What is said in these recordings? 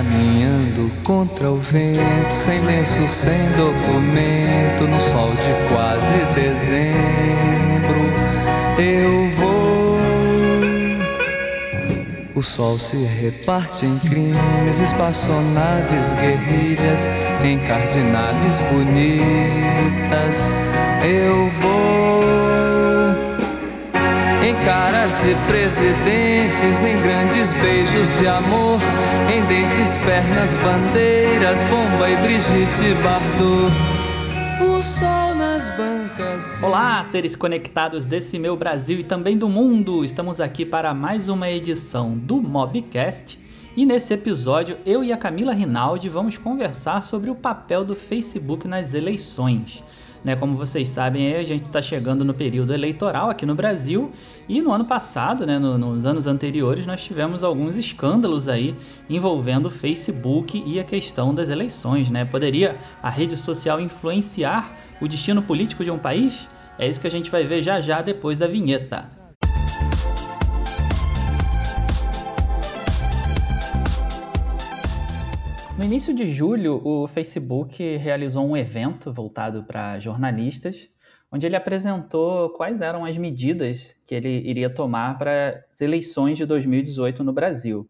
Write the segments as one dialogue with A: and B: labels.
A: Caminhando contra o vento, sem lenço, sem documento, no sol de quase dezembro, eu vou. O sol se reparte em crimes, espaçonaves, guerrilhas, em cardinales bonitas, eu vou em caras de presidentes, em grandes beijos de amor, em dentes, pernas, bandeiras, bomba e Brigitte Bardot. O sol nas bancas.
B: De... Olá, seres conectados desse meu Brasil e também do mundo. Estamos aqui para mais uma edição do Mobcast. E nesse episódio, eu e a Camila Rinaldi vamos conversar sobre o papel do Facebook nas eleições. Né, como vocês sabem, a gente está chegando no período eleitoral aqui no Brasil e no ano passado, né, no, nos anos anteriores, nós tivemos alguns escândalos aí envolvendo o Facebook e a questão das eleições. Né? Poderia a rede social influenciar o destino político de um país? É isso que a gente vai ver já já depois da vinheta. No início de julho, o Facebook realizou um evento voltado para jornalistas, onde ele apresentou quais eram as medidas que ele iria tomar para as eleições de 2018 no Brasil.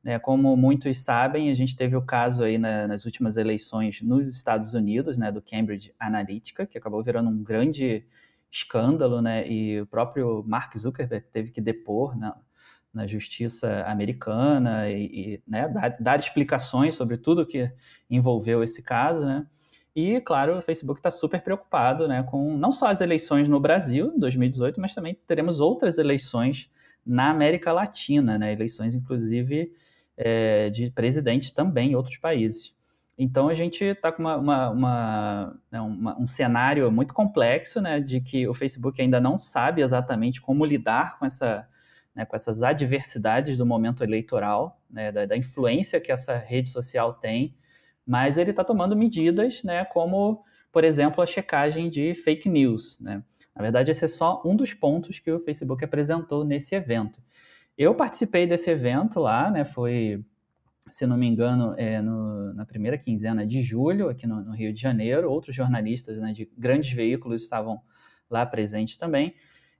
B: Né, como muitos sabem, a gente teve o caso aí nas últimas eleições nos Estados Unidos, né, do Cambridge Analytica, que acabou virando um grande escândalo, né, e o próprio Mark Zuckerberg teve que depor né, na justiça americana e, e né, dar, dar, explicações sobre tudo que envolveu esse caso, né? E, claro, o Facebook está super preocupado né, com não só as eleições no Brasil, em 2018, mas também teremos outras eleições na América Latina, né, eleições, inclusive, é, de presidente também em outros países. Então, a gente está com uma, uma, uma, né, uma, um cenário muito complexo, né, de que o Facebook ainda não sabe exatamente como lidar com essa né, com essas adversidades do momento eleitoral, né, da, da, influência que essa rede social tem, mas ele está tomando medidas, né, como, por exemplo, a checagem de fake news. Né? Na verdade, esse é só um dos pontos que o Facebook apresentou nesse evento. Eu participei desse evento lá, né, foi, se não me engano, é no, na primeira quinzena de julho, aqui no, no Rio de Janeiro. Outros jornalistas né, de grandes veículos estavam lá presentes também.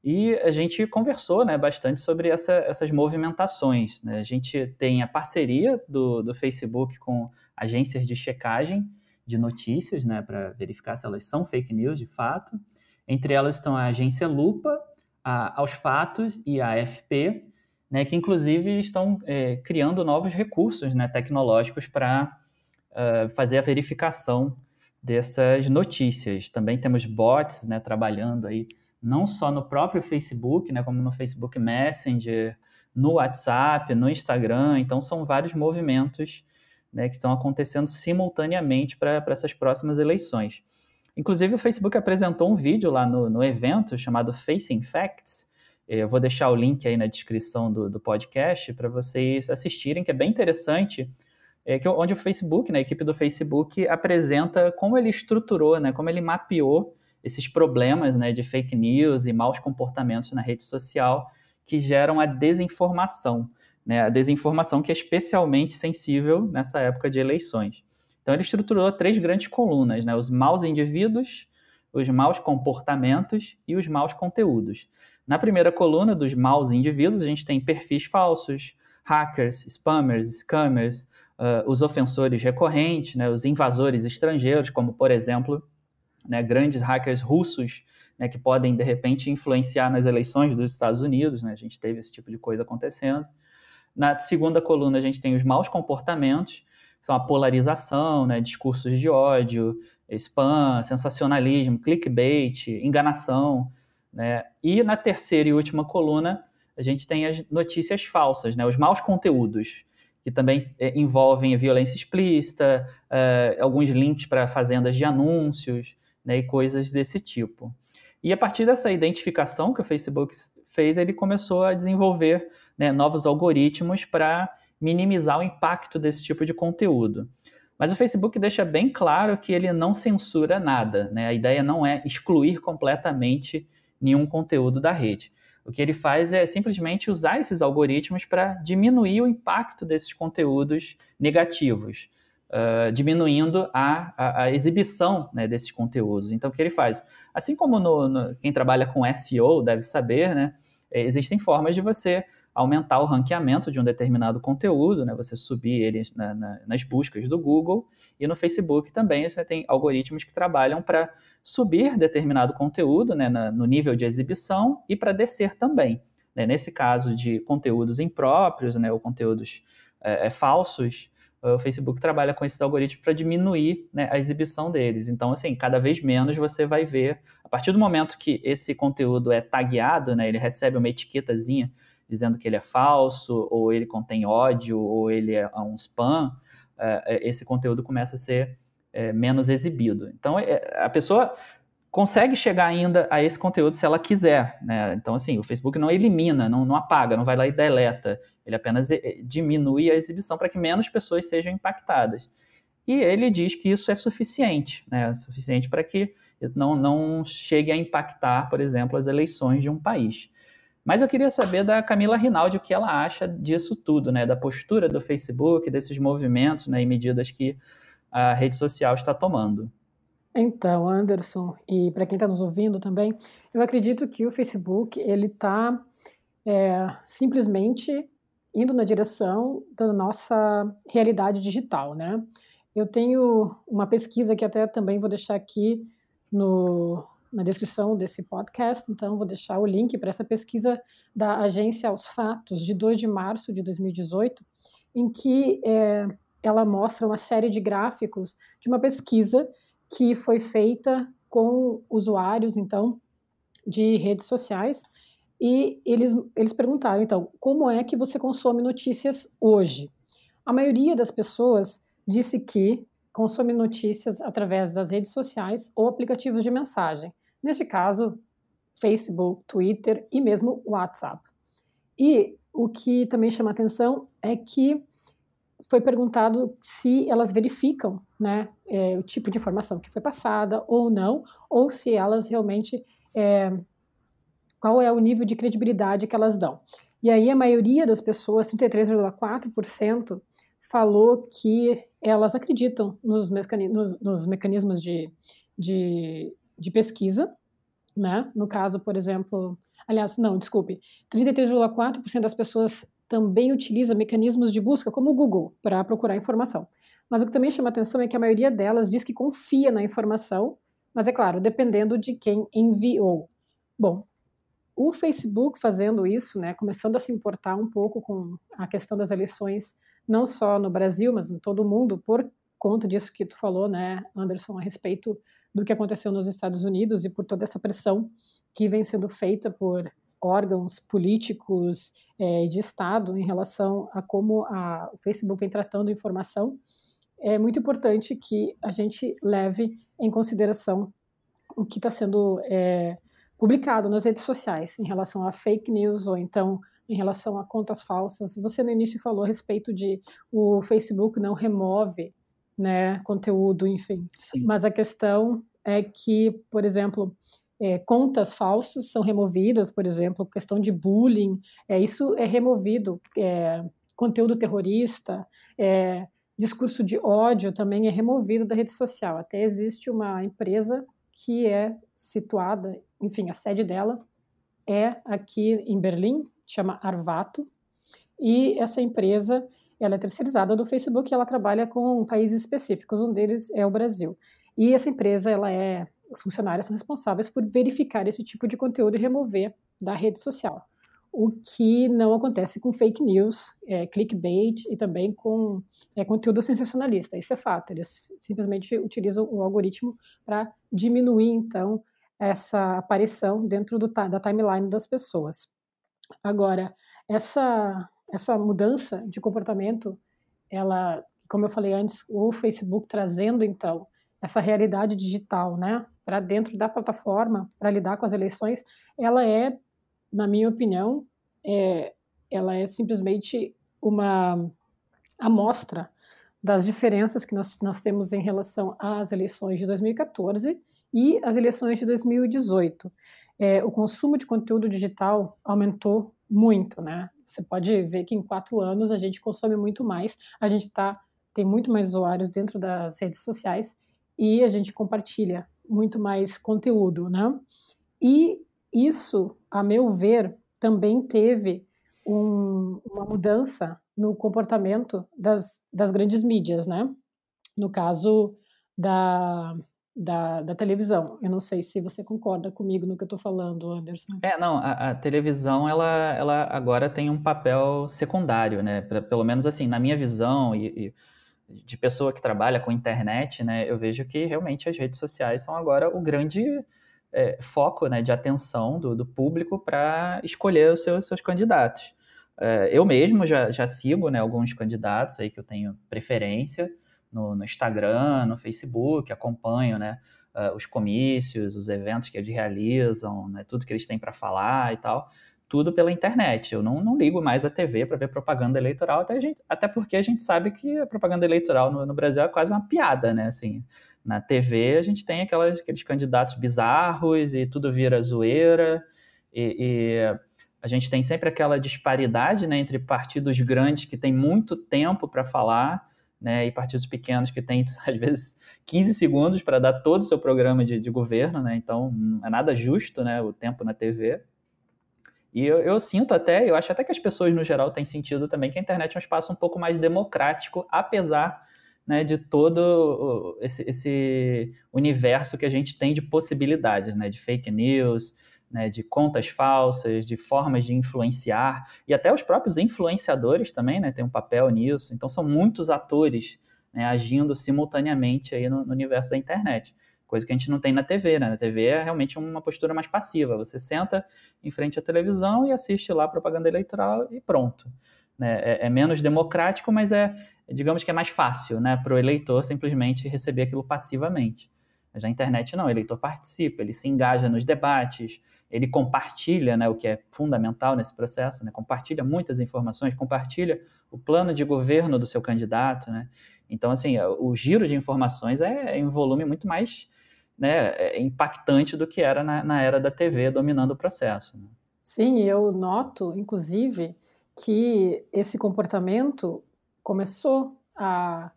B: E a gente conversou né, bastante sobre essa, essas movimentações. Né? A gente tem a parceria do, do Facebook com agências de checagem de notícias, né, para verificar se elas são fake news de fato. Entre elas estão a agência Lupa, a Aos Fatos e a AFP, né, que inclusive estão é, criando novos recursos né, tecnológicos para uh, fazer a verificação dessas notícias. Também temos bots né, trabalhando aí não só no próprio Facebook, né, como no Facebook Messenger, no WhatsApp, no Instagram. Então, são vários movimentos né, que estão acontecendo simultaneamente para essas próximas eleições. Inclusive, o Facebook apresentou um vídeo lá no, no evento chamado Facing Facts. Eu vou deixar o link aí na descrição do, do podcast para vocês assistirem, que é bem interessante. É que, onde o Facebook, né, a equipe do Facebook, apresenta como ele estruturou, né, como ele mapeou esses problemas né, de fake news e maus comportamentos na rede social que geram a desinformação. Né, a desinformação que é especialmente sensível nessa época de eleições. Então, ele estruturou três grandes colunas: né, os maus indivíduos, os maus comportamentos e os maus conteúdos. Na primeira coluna dos maus indivíduos, a gente tem perfis falsos, hackers, spammers, scammers, uh, os ofensores recorrentes, né, os invasores estrangeiros, como, por exemplo, né, grandes hackers russos né, que podem, de repente, influenciar nas eleições dos Estados Unidos. Né, a gente teve esse tipo de coisa acontecendo. Na segunda coluna, a gente tem os maus comportamentos, que são a polarização, né, discursos de ódio, spam, sensacionalismo, clickbait, enganação. Né? E na terceira e última coluna, a gente tem as notícias falsas, né, os maus conteúdos, que também é, envolvem violência explícita, é, alguns links para fazendas de anúncios, né, e coisas desse tipo. E a partir dessa identificação que o Facebook fez, ele começou a desenvolver né, novos algoritmos para minimizar o impacto desse tipo de conteúdo. Mas o Facebook deixa bem claro que ele não censura nada. Né? A ideia não é excluir completamente nenhum conteúdo da rede. O que ele faz é simplesmente usar esses algoritmos para diminuir o impacto desses conteúdos negativos, uh, diminuindo a, a, a exibição né, desses conteúdos. Então, o que ele faz? Assim como no, no, quem trabalha com SEO deve saber, né, existem formas de você aumentar o ranqueamento de um determinado conteúdo, né? Você subir ele na, na, nas buscas do Google e no Facebook também você tem algoritmos que trabalham para subir determinado conteúdo, né? Na, no nível de exibição e para descer também. Né? Nesse caso de conteúdos impróprios, né? Ou conteúdos é, é, falsos, o Facebook trabalha com esses algoritmos para diminuir né, a exibição deles. Então, assim, cada vez menos você vai ver. A partir do momento que esse conteúdo é tagueado, né, ele recebe uma etiquetazinha dizendo que ele é falso, ou ele contém ódio, ou ele é um spam, é, é, esse conteúdo começa a ser é, menos exibido. Então, a pessoa consegue chegar ainda a esse conteúdo se ela quiser. Né? Então, assim, o Facebook não elimina, não, não apaga, não vai lá e deleta. Ele apenas diminui a exibição para que menos pessoas sejam impactadas. E ele diz que isso é suficiente, né? É suficiente para que não, não chegue a impactar, por exemplo, as eleições de um país. Mas eu queria saber da Camila Rinaldi o que ela acha disso tudo, né? Da postura do Facebook, desses movimentos né, e medidas que a rede social está tomando.
C: Então, Anderson, e para quem está nos ouvindo também, eu acredito que o Facebook ele está é, simplesmente indo na direção da nossa realidade digital, né? Eu tenho uma pesquisa que até também vou deixar aqui no, na descrição desse podcast, então vou deixar o link para essa pesquisa da agência Aos Fatos, de 2 de março de 2018, em que é, ela mostra uma série de gráficos de uma pesquisa que foi feita com usuários, então, de redes sociais, e eles, eles perguntaram, então, como é que você consome notícias hoje? A maioria das pessoas disse que consome notícias através das redes sociais ou aplicativos de mensagem. Neste caso, Facebook, Twitter e mesmo WhatsApp. E o que também chama atenção é que foi perguntado se elas verificam né, é, o tipo de informação que foi passada ou não, ou se elas realmente. É, qual é o nível de credibilidade que elas dão. E aí a maioria das pessoas, 33,4%, falou que elas acreditam nos, mecanismos, nos mecanismos de, de de pesquisa, né? No caso, por exemplo, aliás, não, desculpe, 33,4% das pessoas também utiliza mecanismos de busca como o Google para procurar informação. Mas o que também chama atenção é que a maioria delas diz que confia na informação, mas é claro, dependendo de quem enviou. Bom, o Facebook fazendo isso, né, começando a se importar um pouco com a questão das eleições, não só no Brasil, mas em todo o mundo, por conta disso que tu falou, né, Anderson, a respeito do que aconteceu nos Estados Unidos e por toda essa pressão que vem sendo feita por órgãos políticos é, de Estado em relação a como a, o Facebook vem tratando informação, é muito importante que a gente leve em consideração o que está sendo é, publicado nas redes sociais em relação a fake news ou então em relação a contas falsas. Você no início falou a respeito de o Facebook não remove né, conteúdo, enfim. Sim. Mas a questão é que, por exemplo, é, contas falsas são removidas, por exemplo, questão de bullying, é, isso é removido, é, conteúdo terrorista, é, discurso de ódio também é removido da rede social. Até existe uma empresa que é situada, enfim, a sede dela é aqui em Berlim, chama Arvato, e essa empresa ela é terceirizada do Facebook e ela trabalha com países específicos, um deles é o Brasil. E essa empresa, ela é, os funcionários são responsáveis por verificar esse tipo de conteúdo e remover da rede social. O que não acontece com fake news, é, clickbait e também com é, conteúdo sensacionalista. Isso é fato. Eles simplesmente utilizam o algoritmo para diminuir, então, essa aparição dentro do, da timeline das pessoas. Agora, essa essa mudança de comportamento, ela, como eu falei antes, o Facebook trazendo então essa realidade digital, né, para dentro da plataforma para lidar com as eleições, ela é, na minha opinião, é, ela é simplesmente uma amostra das diferenças que nós, nós temos em relação às eleições de 2014 e as eleições de 2018. é, o consumo de conteúdo digital aumentou muito, né? Você pode ver que em quatro anos a gente consome muito mais, a gente tá, tem muito mais usuários dentro das redes sociais e a gente compartilha muito mais conteúdo, né? E isso, a meu ver, também teve um, uma mudança no comportamento das, das grandes mídias, né? No caso da, da, da, televisão. Eu não sei se você concorda comigo no que eu estou falando, Anderson.
B: É, não, a, a, televisão, ela, ela agora tem um papel secundário, né? Pra, pelo menos assim, na minha visão e, e, de pessoa que trabalha com internet, né? Eu vejo que realmente as redes sociais são agora o grande é, foco né, de atenção do, do público para escolher os seus, seus candidatos. É, eu mesmo já, já sigo né, alguns candidatos aí que eu tenho preferência, no, no Instagram, no Facebook, acompanho né, uh, os comícios, os eventos que eles realizam, né, tudo que eles têm para falar e tal, tudo pela internet. Eu não, não ligo mais a TV para ver propaganda eleitoral, até, gente, até porque a gente sabe que a propaganda eleitoral no, no, Brasil é quase uma piada, né? Assim, na TV a gente tem aquelas, aqueles candidatos bizarros e tudo vira zoeira e, e a gente tem sempre aquela disparidade né, entre partidos grandes que têm muito tempo para falar né, e partidos pequenos que têm, às vezes, 15 segundos para dar todo o seu programa de, de, governo, né, então não é nada justo né, o tempo na TV. E eu, eu, sinto até, eu acho até que as pessoas no geral têm sentido também que a internet é um espaço um pouco mais democrático, apesar né, de todo esse, esse, universo que a gente tem de possibilidades, né, de fake news, né, de contas falsas, de formas de influenciar, e até os próprios influenciadores também né, têm um papel nisso. Então, são muitos atores né, agindo simultaneamente aí no, no, universo da internet, coisa que a gente não tem na TV. Né? Na TV é realmente uma postura mais passiva. Você senta em frente à televisão e assiste lá propaganda eleitoral e pronto. Né? É, é, menos democrático, mas é, digamos que é mais fácil né, para o eleitor simplesmente receber aquilo passivamente. Mas na internet não, o eleitor participa, ele se engaja nos debates, ele compartilha, né, o que é fundamental nesse processo, né, compartilha muitas informações, compartilha o plano de governo do seu candidato, né. Então, assim, o giro de informações é em volume muito mais né, é impactante do que era na, na, era da TV dominando o processo. Né?
C: Sim, eu noto, inclusive, que esse comportamento começou a,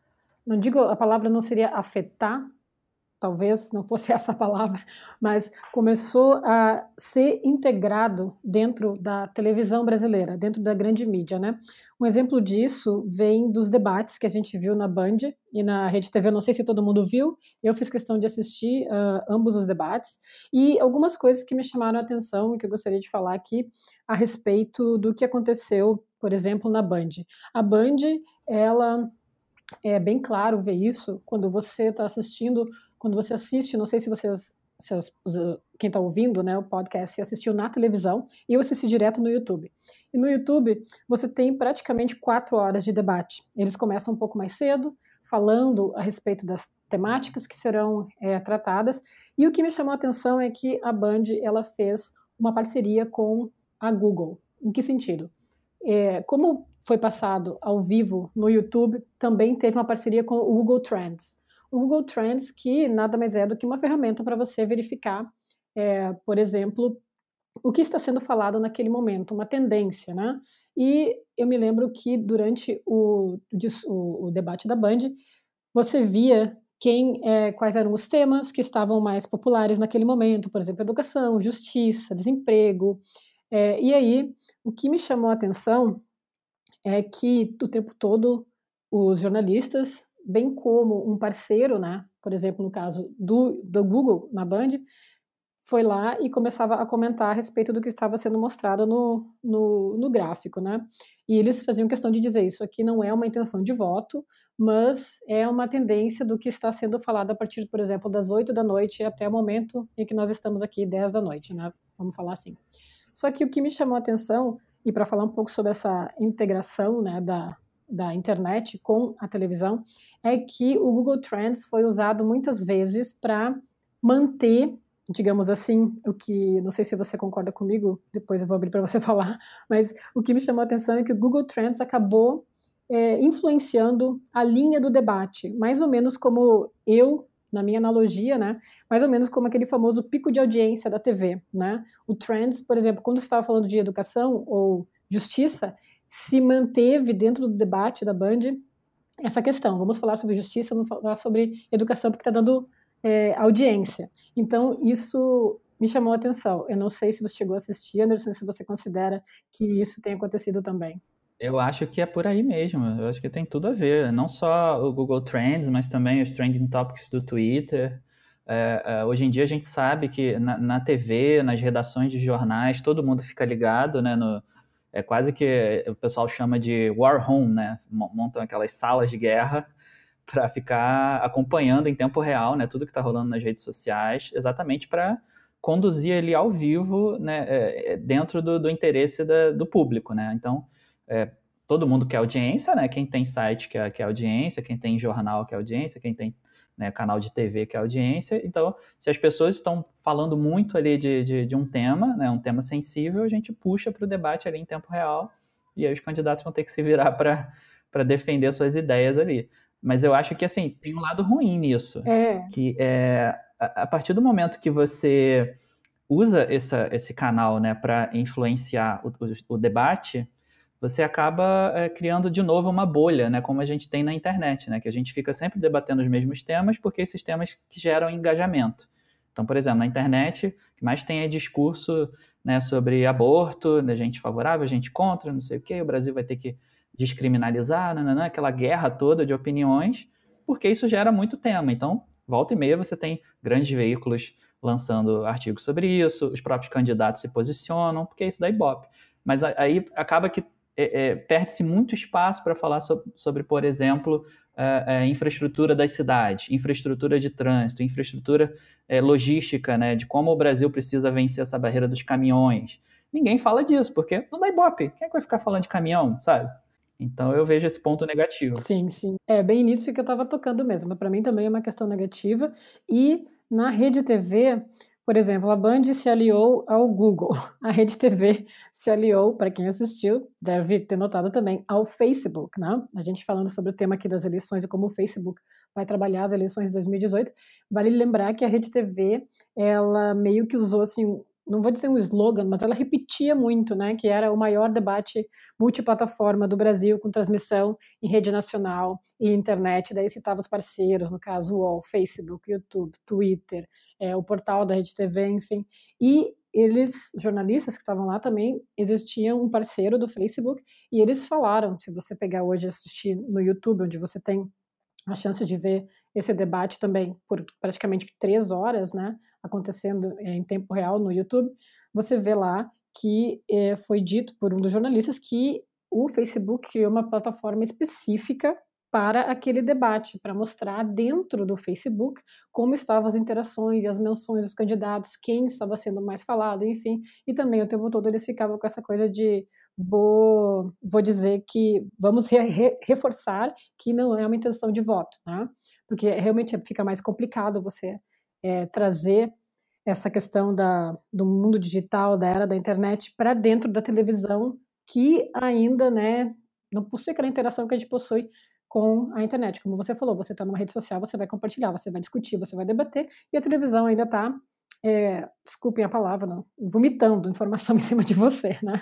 C: não digo a palavra não seria afetar, talvez não fosse essa palavra, mas começou a ser integrado dentro da televisão brasileira, dentro da grande mídia, né? Um exemplo disso vem dos debates que a gente viu na Band e na Rede TV, não sei se todo mundo viu, eu fiz questão de assistir uh, ambos os debates e algumas coisas que me chamaram a atenção e que eu gostaria de falar aqui a respeito do que aconteceu, por exemplo, na Band. A Band, ela é bem claro ver isso quando você está assistindo quando você assiste, não sei se vocês, se as, quem está ouvindo né, o podcast assistiu na televisão, e eu assisti direto no YouTube. E no YouTube você tem praticamente quatro horas de debate. Eles começam um pouco mais cedo, falando a respeito das temáticas que serão é, tratadas. E o que me chamou a atenção é que a Band ela fez uma parceria com a Google. Em que sentido? É, como foi passado ao vivo no YouTube, também teve uma parceria com o Google Trends o Google Trends, que nada mais é do que uma ferramenta para você verificar, é, por exemplo, o que está sendo falado naquele momento, uma tendência, né? E eu me lembro que durante o, o, o debate da Band, você via quem, é, quais eram os temas que estavam mais populares naquele momento, por exemplo, educação, justiça, desemprego. É, e aí, o que me chamou a atenção é que o tempo todo os jornalistas bem como um parceiro, né, por exemplo, no caso do, do Google na Band, foi lá e começava a comentar a respeito do que estava sendo mostrado no, no, no, gráfico, né? E eles faziam questão de dizer isso aqui não é uma intenção de voto, mas é uma tendência do que está sendo falado a partir, por exemplo, das 8 da noite até o momento em que nós estamos aqui, 10 da noite, né? Vamos falar assim. Só que o que me chamou a atenção, e para falar um pouco sobre essa integração né, da, da internet com a televisão, é que o Google Trends foi usado muitas vezes para manter, digamos assim, o que, não sei se você concorda comigo, depois eu vou abrir para você falar, mas o que me chamou a atenção é que o Google Trends acabou é, influenciando a linha do debate, mais ou menos como eu na minha analogia, né, mais ou menos como aquele famoso pico de audiência da TV, né? O Trends, por exemplo, quando estava falando de educação ou justiça, se manteve dentro do debate da Band essa questão. Vamos falar sobre justiça, vamos falar sobre educação, porque está dando é, audiência. Então, isso me chamou a atenção. Eu não sei se você chegou a assistir, Anderson, se você considera que isso tem acontecido também.
B: Eu acho que é por aí mesmo. Eu acho que tem tudo a ver. Não só o Google Trends, mas também os trending topics do Twitter. É, é, hoje em dia a gente sabe que na, na, TV, nas redações de jornais, todo mundo fica ligado, né? No, é quase que o pessoal chama de war home, né? Montam aquelas salas de guerra para ficar acompanhando em tempo real, né? Tudo que está rolando nas redes sociais, exatamente para conduzir ele ao vivo, né? É, é, dentro do, do interesse da, do público, né? Então é, todo mundo quer audiência, né? Quem tem site quer, quer audiência, quem tem jornal quer audiência, quem tem né, canal de TV quer audiência. Então, se as pessoas estão falando muito ali de, de, de um tema, né, um tema sensível, a gente puxa para o debate ali em tempo real e aí os candidatos vão ter que se virar para defender suas ideias ali. Mas eu acho que, assim, tem um lado ruim nisso.
C: É.
B: Que é, a, a partir do momento que você usa essa, esse canal né, para influenciar o, o, o debate, você acaba é, criando de novo uma bolha, né, como a gente tem na internet, né, que a gente fica sempre debatendo os mesmos temas, porque esses temas que geram engajamento. Então, por exemplo, na internet, o que mais tem é discurso né, sobre aborto, né, gente favorável, gente contra, não sei o quê, o Brasil vai ter que descriminalizar, nananã, aquela guerra toda de opiniões, porque isso gera muito tema. Então, volta e meia você tem grandes veículos lançando artigos sobre isso, os próprios candidatos se posicionam, porque é isso da Ibope. Mas aí acaba que é, é, perde-se muito espaço para falar sobre, sobre, por exemplo, a, a infraestrutura das cidades, infraestrutura de trânsito, infraestrutura é, logística, né, de como o Brasil precisa vencer essa barreira dos caminhões. Ninguém fala disso, porque não dá ibope. Quem é que vai ficar falando de caminhão, sabe? Então eu vejo esse ponto negativo.
C: Sim, sim. É bem nisso que eu estava tocando mesmo. Para mim também é uma questão negativa. E na rede TV, por exemplo, a Band se aliou ao Google, a Rede TV se aliou, para quem assistiu, deve ter notado também, ao Facebook, né? A gente falando sobre o tema aqui das eleições e como o Facebook vai trabalhar as eleições de 2018, vale lembrar que a Rede TV, ela meio que usou assim não vou dizer um slogan, mas ela repetia muito, né, que era o maior debate multiplataforma do Brasil com transmissão em rede nacional e internet. Daí citava os parceiros, no caso o UOL, Facebook, YouTube, Twitter, é, o portal da Rede TV, enfim. E eles, jornalistas que estavam lá também, existia um parceiro do Facebook e eles falaram, se você pegar hoje e assistir no YouTube, onde você tem a chance de ver esse debate também por praticamente três horas, né, acontecendo eh, em tempo real no YouTube, você vê lá que é, foi dito por um dos jornalistas que o Facebook criou uma plataforma específica para aquele debate, para mostrar dentro do Facebook como estavam as interações e as menções dos candidatos, quem estava sendo mais falado, enfim. E também o tempo todo eles ficavam com essa coisa de vou, vou dizer que vamos re, re, reforçar que não é uma intenção de voto, né? porque realmente fica mais complicado você é, trazer essa questão da, do mundo digital, da era da internet, para dentro da televisão, que ainda né, não possui aquela interação que a gente possui com a internet. Como você falou, você está numa rede social, você vai compartilhar, você vai discutir, você vai debater, e a televisão ainda está, é, desculpem a palavra, vomitando informação em cima de você, né?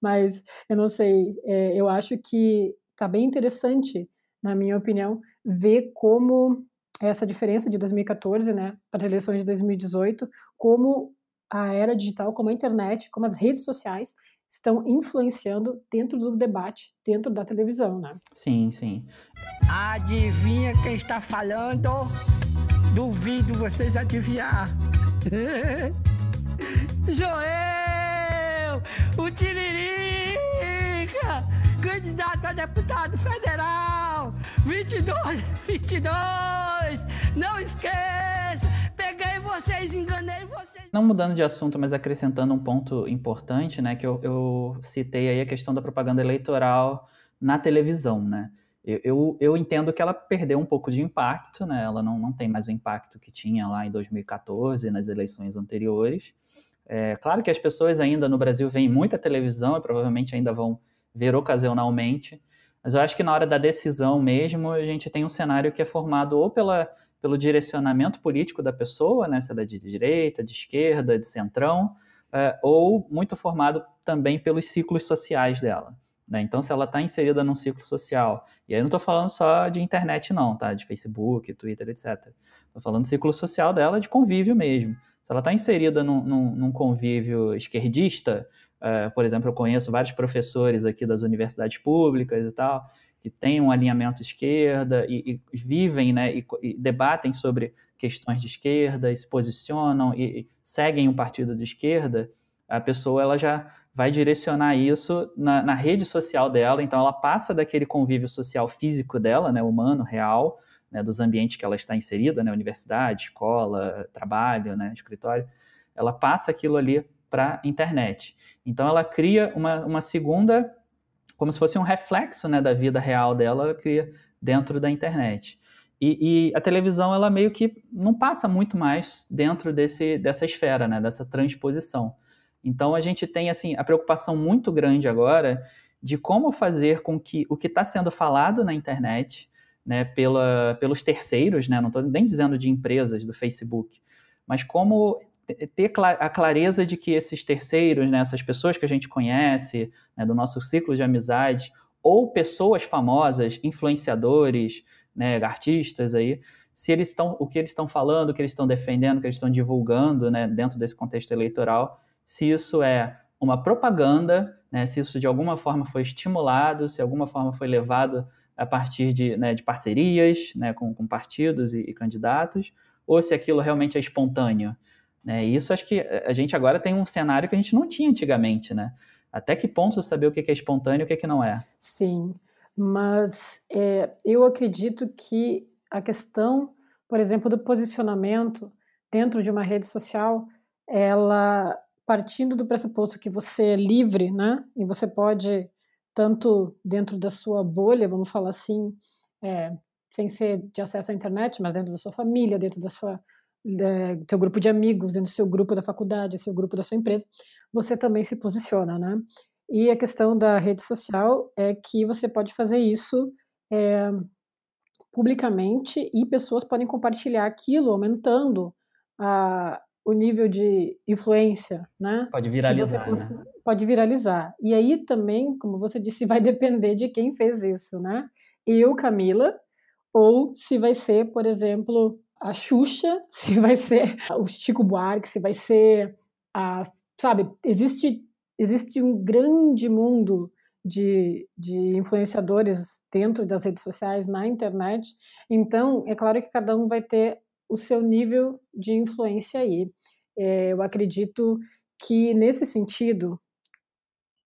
C: Mas eu não sei, é, eu acho que está bem interessante, na minha opinião, ver como essa diferença de 2014, né, para as eleições de 2018, como a era digital, como a internet, como as redes sociais estão influenciando dentro do debate, dentro da televisão, né?
B: Sim, sim.
D: Adivinha quem está falando? Duvido vocês adivinhar. Joel, o Tiririca, candidato a deputado federal, 22, 22, não esqueça, peguei vocês, enganei vocês.
B: Não mudando de assunto, mas acrescentando um ponto importante, né, que eu, eu citei aí a questão da propaganda eleitoral na televisão, né. Eu, eu, eu, entendo que ela perdeu um pouco de impacto, né? Ela não, não tem mais o impacto que tinha lá em 2014, nas eleições anteriores. É, claro que as pessoas ainda no Brasil veem muita televisão e provavelmente ainda vão ver ocasionalmente, Mas eu acho que na hora da decisão mesmo, a gente tem um cenário que é formado ou pela, pelo direcionamento político da pessoa, né, se ela é de direita, de esquerda, de centrão, é, ou muito formado também pelos ciclos sociais dela. Né? Então, se ela está inserida num ciclo social, e aí eu não estou falando só de internet, não, tá? De Facebook, Twitter, etc. Estou falando do ciclo social dela, de convívio mesmo. Se ela está inserida num, num, num, convívio esquerdista, uh, por exemplo, eu conheço vários professores aqui das universidades públicas e tal, que têm um alinhamento esquerda e, e vivem né, e, e, debatem sobre questões de esquerda e se posicionam e, e seguem o partido de esquerda, a pessoa ela já vai direcionar isso na, na, rede social dela, então ela passa daquele convívio social físico dela, né, humano, real, né, dos ambientes que ela está inserida, né, universidade, escola, trabalho, né, escritório, ela passa aquilo ali para a internet. Então ela cria uma, uma segunda, como se fosse um reflexo né, da vida real dela, ela cria dentro da internet. E, e, a televisão ela meio que não passa muito mais dentro desse, dessa esfera, né, dessa transposição. Então a gente tem assim a preocupação muito grande agora de como fazer com que o que está sendo falado na internet, né, pela, pelos terceiros, né, não estou nem dizendo de empresas do Facebook, mas como ter a clareza de que esses terceiros, né, essas pessoas que a gente conhece, né, do nosso ciclo de amizade, ou pessoas famosas, influenciadores, né, artistas aí, se eles estão, o que eles estão falando, o que eles estão defendendo, o que eles estão divulgando, né, dentro desse contexto eleitoral, se isso é uma propaganda, né, se isso de alguma forma foi estimulado, se de alguma forma foi levado a partir de, né, de parcerias né, com, com partidos e, e, candidatos, ou se aquilo realmente é espontâneo. Né? Isso acho que a gente agora tem um cenário que a gente não tinha antigamente. Né? Até que ponto saber o que é espontâneo e o que, é que não é?
C: Sim, mas é, eu acredito que a questão, por exemplo, do posicionamento dentro de uma rede social, ela partindo do pressuposto que você é livre, né? E você pode, tanto dentro da sua bolha, vamos falar assim, é, sem ser de acesso à internet, mas dentro da sua família, dentro da sua do seu grupo de amigos, dentro do seu grupo da faculdade, seu grupo da sua empresa, você também se posiciona, né? E a questão da rede social é que você pode fazer isso é, publicamente e pessoas podem compartilhar aquilo, aumentando a, o nível de influência, né?
B: Pode viralizar, né?
C: Pode viralizar. E aí também, como você disse, vai depender de quem fez isso, né? Eu, Camila, ou se vai ser, por exemplo, a Xuxa, se vai ser o Chico Buarque, se vai ser a, sabe, existe existe um grande mundo de, de influenciadores dentro das redes sociais, na internet. Então, é claro que cada um vai ter o seu nível de influência aí. É, eu acredito que, nesse sentido,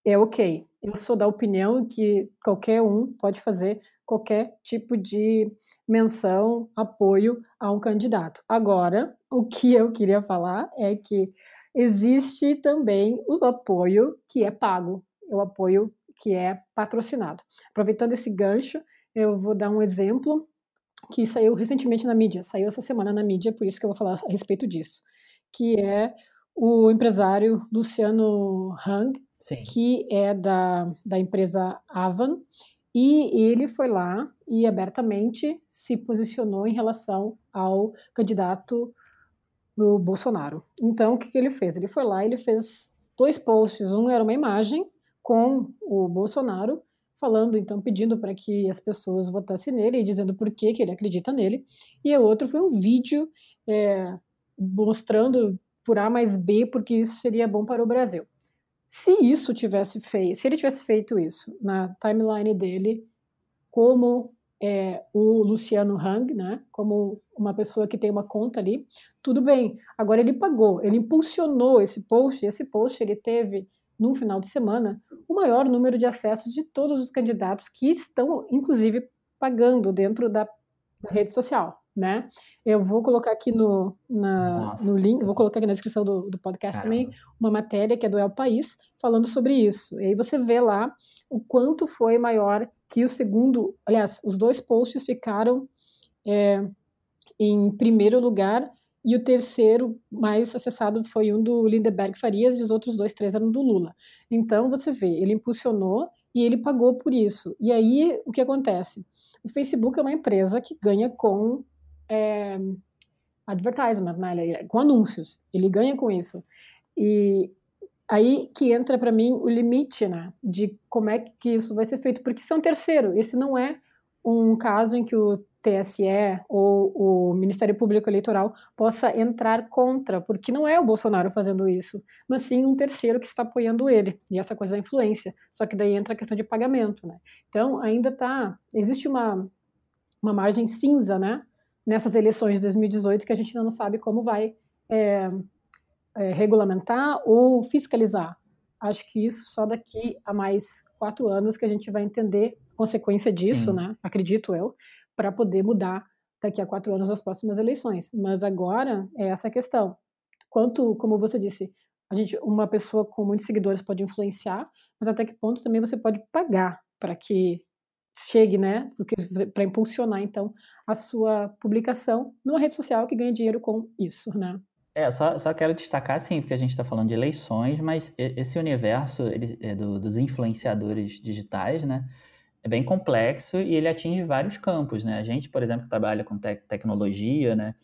C: é ok. Eu sou da opinião que qualquer um pode fazer qualquer tipo de menção, apoio a um candidato. Agora, o que eu queria falar é que existe também o apoio que é pago, o apoio que é patrocinado. Aproveitando esse gancho, eu vou dar um exemplo que saiu recentemente na mídia, saiu essa semana na mídia, por isso que eu vou falar a respeito disso, que é o empresário Luciano Hang, Sim. que é da, da empresa Avan, e ele foi lá e abertamente se posicionou em relação ao candidato o Bolsonaro. Então, o que, que ele fez? Ele foi lá e ele fez dois posts. Um era uma imagem com o Bolsonaro falando, então, pedindo para que as pessoas votassem nele e dizendo por que, que ele acredita nele. E o outro foi um vídeo é, mostrando por A mais B porque isso seria bom para o Brasil. Se isso tivesse feito, se ele tivesse feito isso na timeline dele, como é, o Luciano Hang, né, como uma pessoa que tem uma conta ali, tudo bem. Agora ele pagou, ele impulsionou esse post, esse post ele teve num final de semana, o maior número de acessos de todos os candidatos que estão, inclusive, pagando dentro da, da rede social, né? Eu vou colocar aqui no, na, no link, vou colocar aqui na descrição do, do podcast Caramba. também uma matéria que é do El País falando sobre isso. E aí você vê lá o quanto foi maior que o segundo, aliás, os dois posts ficaram é, em primeiro lugar e o terceiro mais acessado foi um do Lindeberg Farias e os outros dois, três eram do Lula. Então, você vê, ele impulsionou e ele pagou por isso. E aí, o que acontece? O Facebook é uma empresa que ganha com é, advertisement, né? com anúncios. Ele ganha com isso. E aí que entra para mim o limite, né? De como é que isso vai ser feito, porque isso é um terceiro. Esse não é um caso em que o TSE ou o Ministério Público Eleitoral possa entrar contra, porque não é o Bolsonaro fazendo isso, mas sim um terceiro que está apoiando ele, e essa coisa da influência. Só que daí entra a questão de pagamento, né? Então, ainda tá, existe uma, uma margem cinza, né? Nessas eleições de 2018 que a gente ainda não sabe como vai é, é, regulamentar ou fiscalizar. Acho que isso só daqui a mais quatro anos que a gente vai entender consequência disso, Sim. né? Acredito eu, para poder mudar daqui a quatro anos as próximas eleições. Mas agora é essa questão. Quanto, como você disse, a gente, uma pessoa com muitos seguidores pode influenciar, mas até que ponto também você pode pagar para que chegue, né? Para impulsionar então a sua publicação numa rede social que ganha dinheiro com isso, né?
B: É, só, só quero destacar, sim, porque a gente está falando de eleições, mas esse universo ele, é do, dos influenciadores digitais, né? É bem complexo e ele atinge vários campos, né? A gente, por exemplo, que trabalha com te tecnologia, né?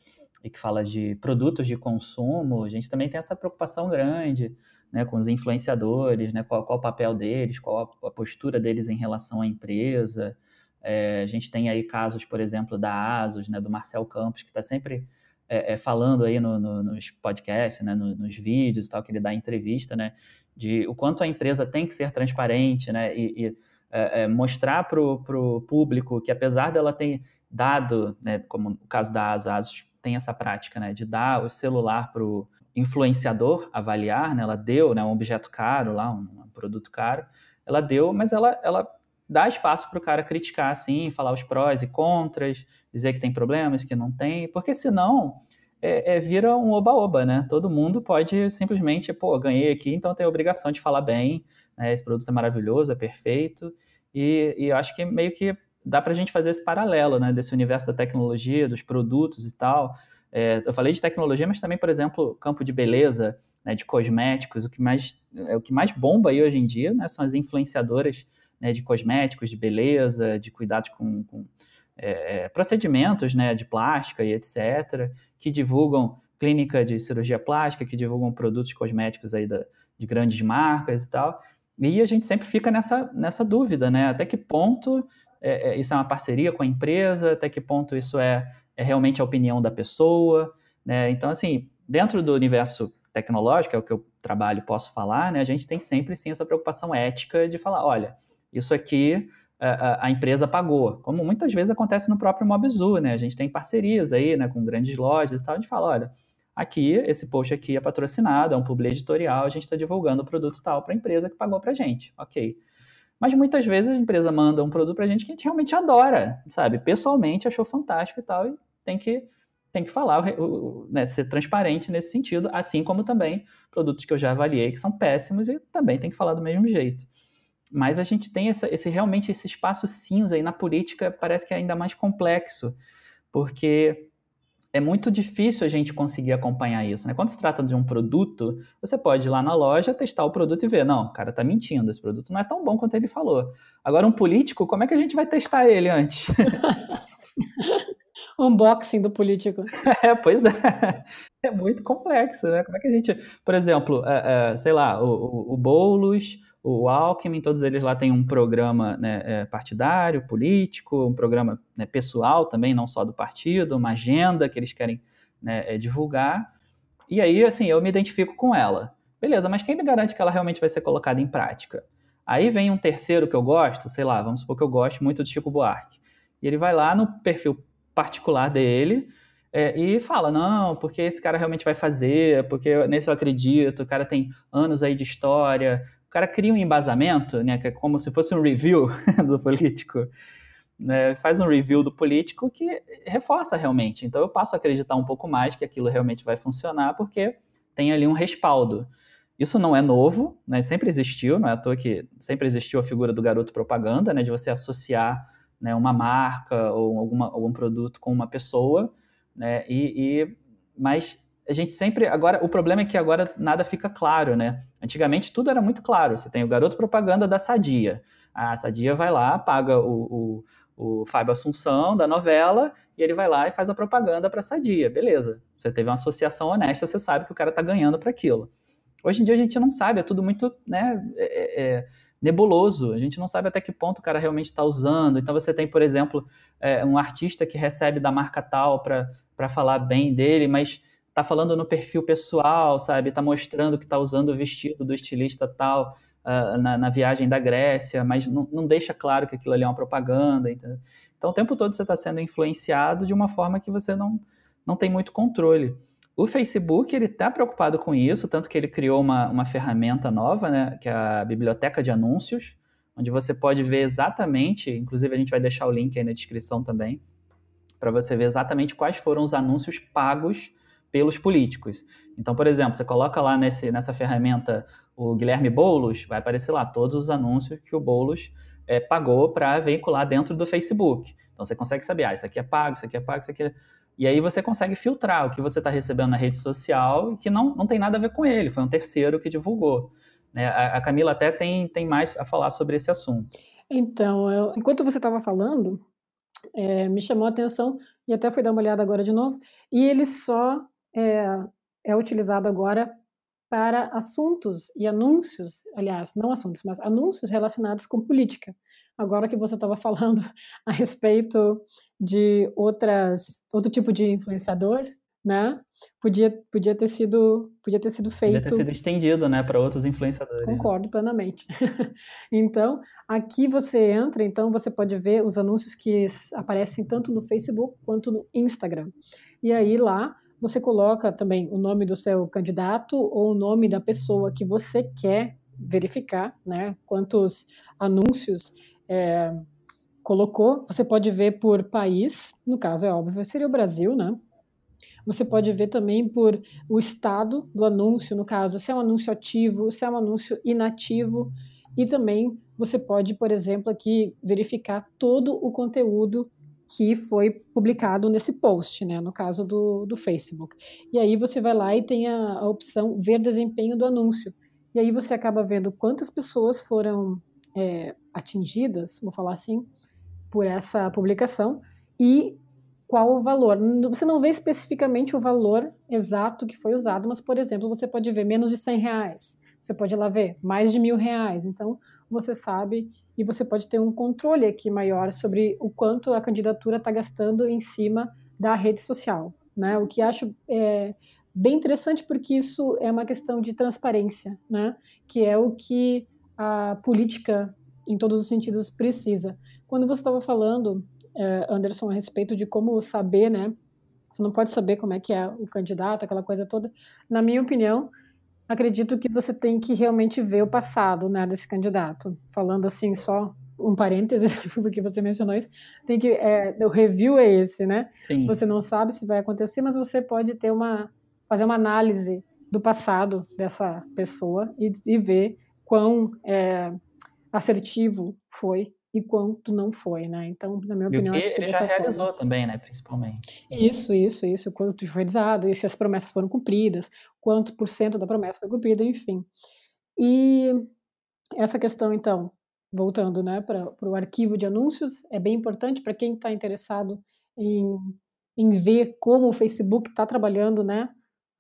B: E que fala de produtos de consumo, a gente também tem essa preocupação grande, né? Com os influenciadores, né? Qual, qual o papel deles, qual a, postura deles em relação à empresa. É, a gente tem aí casos, por exemplo, da ASUS, né? Do Marcel Campos, que está sempre é, é, falando aí no, no, nos podcasts, né? No, nos vídeos e tal, que ele dá entrevista, né? De o quanto a empresa tem que ser transparente, né? e, e é, é, mostrar para o público que apesar dela ter dado, né, como o caso da Asas tem essa prática, né, de dar o celular para o influenciador avaliar, né, ela deu, né, um objeto caro lá, um, um produto caro, ela deu, mas ela, ela dá espaço para o cara criticar, assim, falar os prós e contras, dizer que tem problemas, que não tem, porque senão é, é, vira um oba-oba, né? Todo mundo pode simplesmente, pô, ganhei aqui, então tem a obrigação de falar bem, né? Esse produto é maravilhoso, é perfeito, e, e eu acho que meio que dá para a gente fazer esse paralelo, né? Desse universo da tecnologia, dos produtos e tal. É, eu falei de tecnologia, mas também, por exemplo, campo de beleza, né, de cosméticos, o que mais é o que mais bomba aí hoje em dia, né? São as influenciadoras né, de cosméticos, de beleza, de cuidados com, com é, é, procedimentos né, de plástica e etc., que divulgam clínica de cirurgia plástica, que divulgam produtos cosméticos aí da, de grandes marcas e tal. E a gente sempre fica nessa, nessa dúvida, né? Até que ponto é, é, isso é uma parceria com a empresa, até que ponto isso é, é realmente a opinião da pessoa, né? Então, assim, dentro do universo tecnológico, é o que eu trabalho posso falar, né? A gente tem sempre, sim, essa preocupação ética de falar, olha, isso aqui a, a, empresa pagou, como muitas vezes acontece no próprio Mobzu, né? A gente tem parcerias aí, né, com grandes lojas e tal, a gente fala, olha, aqui, esse post aqui é patrocinado, é um publi editorial, a gente está divulgando o produto tal para a empresa que pagou para a gente, ok. Mas muitas vezes a empresa manda um produto para a gente que a gente realmente adora, sabe? Pessoalmente achou fantástico e tal, e tem que, tem que falar, né, ser transparente nesse sentido, assim como também produtos que eu já avaliei que são péssimos e também tem que falar do mesmo jeito. Mas a gente tem essa, esse realmente esse espaço cinza e na política parece que é ainda mais complexo, porque é muito difícil a gente conseguir acompanhar isso. Né? Quando se trata de um produto, você pode ir lá na loja, testar o produto e ver, não, o cara está mentindo, esse produto não é tão bom quanto ele falou. Agora, um político, como é que a gente vai testar ele antes?
C: Unboxing do político.
B: É, pois é. É muito complexo, né? Como é que a gente, por exemplo, é, é, sei lá, o, o, o Boulos o Alckmin, todos eles lá têm um programa né, é, partidário, político, um programa né, pessoal também, não só do partido, uma agenda que eles querem né, é, divulgar. E aí, assim, eu me identifico com ela. Beleza, mas quem me garante que ela realmente vai ser colocada em prática? Aí vem um terceiro que eu gosto, sei lá, vamos supor que eu gosto muito do Chico Buarque. E ele vai lá no perfil particular dele é, e fala, não, porque esse cara realmente vai fazer, porque nesse eu acredito, o cara tem anos aí de história, cara cria um embasamento, né, que é como se fosse um review do político, né, faz um review do político que reforça realmente. Então eu passo a acreditar um pouco mais que aquilo realmente vai funcionar porque tem ali um respaldo. Isso não é novo, né, sempre existiu, não é à toa que sempre existiu a figura do garoto propaganda, né, de você associar né, uma marca ou alguma, algum produto com uma pessoa, né, e, e mas a gente sempre agora o problema é que agora nada fica claro, né? Antigamente tudo era muito claro. Você tem o garoto propaganda da Sadia. A Sadia vai lá, paga o, o, o Fábio Assunção da novela e ele vai lá e faz a propaganda para a Sadia. Beleza. Você teve uma associação honesta, você sabe que o cara está ganhando para aquilo. Hoje em dia a gente não sabe, é tudo muito né, é, é, nebuloso. A gente não sabe até que ponto o cara realmente está usando. Então você tem, por exemplo, é, um artista que recebe da marca tal para falar bem dele, mas está falando no perfil pessoal, sabe? Está mostrando que está usando o vestido do estilista tal uh, na, na, viagem da Grécia, mas não, não, deixa claro que aquilo ali é uma propaganda. Entendeu? Então o tempo todo você está sendo influenciado de uma forma que você não, não tem muito controle. O Facebook ele está preocupado com isso, tanto que ele criou uma, uma ferramenta nova, né, que é a biblioteca de anúncios, onde você pode ver exatamente, inclusive a gente vai deixar o link aí na descrição também, para você ver exatamente quais foram os anúncios pagos pelos políticos. Então, por exemplo, você coloca lá nesse, nessa ferramenta o Guilherme Boulos, vai aparecer lá todos os anúncios que o Boulos é, pagou para veicular dentro do Facebook. Então você consegue saber, ah, isso aqui é pago, isso aqui é pago, isso aqui é... E aí você consegue filtrar o que você está recebendo na rede social e que não, não tem nada a ver com ele, foi um terceiro que divulgou. Né? A, a Camila até tem, tem mais a falar sobre esse assunto.
C: Então, eu, enquanto você estava falando, é, me chamou a atenção, e até fui dar uma olhada agora de novo, e ele só é, é utilizado agora para assuntos e anúncios, aliás, não assuntos, mas anúncios relacionados com política. Agora que você estava falando a respeito de outras, outro tipo de influenciador, né? Podia, podia ter sido podia ter sido feito.
B: Podia ter sido estendido, né, para outros influenciadores.
C: Concordo plenamente. então, aqui você entra, então você pode ver os anúncios que aparecem tanto no Facebook quanto no Instagram. E aí lá você coloca também o nome do seu candidato ou o nome da pessoa que você quer verificar, né? Quantos anúncios é, colocou. Você pode ver por país, no caso é óbvio, seria o Brasil, né? Você pode ver também por o estado do anúncio, no caso, se é um anúncio ativo, se é um anúncio inativo, e também você pode, por exemplo, aqui verificar todo o conteúdo que foi publicado nesse post, né, no caso do, do Facebook. E aí você vai lá e tem a, a opção ver desempenho do anúncio. E aí você acaba vendo quantas pessoas foram é, atingidas, vou falar assim, por essa publicação e qual o valor. Você não vê especificamente o valor exato que foi usado, mas, por exemplo, você pode ver menos de 100 reais, você pode ir lá ver mais de mil reais. Então, você sabe e você pode ter um controle aqui maior sobre o quanto a candidatura está gastando em cima da rede social. Né? O que acho é, bem interessante porque isso é uma questão de transparência, né? que é o que a política, em todos os sentidos, precisa. Quando você estava falando, é, Anderson, a respeito de como saber, né? Você não pode saber como é que é o candidato, aquela coisa toda. Na minha opinião, acredito que você tem que realmente ver o passado né, desse candidato. Falando assim, só um parênteses, porque você mencionou isso, tem que é, o review é esse, né? Sim. Você não sabe se vai acontecer, mas você pode ter uma fazer uma análise do passado dessa pessoa e, e ver quão é, assertivo foi e quanto não foi, né? Então, na minha e opinião,
B: acho que ele já realizou forma. também, né? Principalmente.
C: Isso, isso, isso. Quanto foi realizado, e se as promessas foram cumpridas, quanto por cento da promessa foi cumprida, enfim. E essa questão, então, voltando, né, para o arquivo de anúncios, é bem importante para quem está interessado em, em ver como o Facebook está trabalhando, né,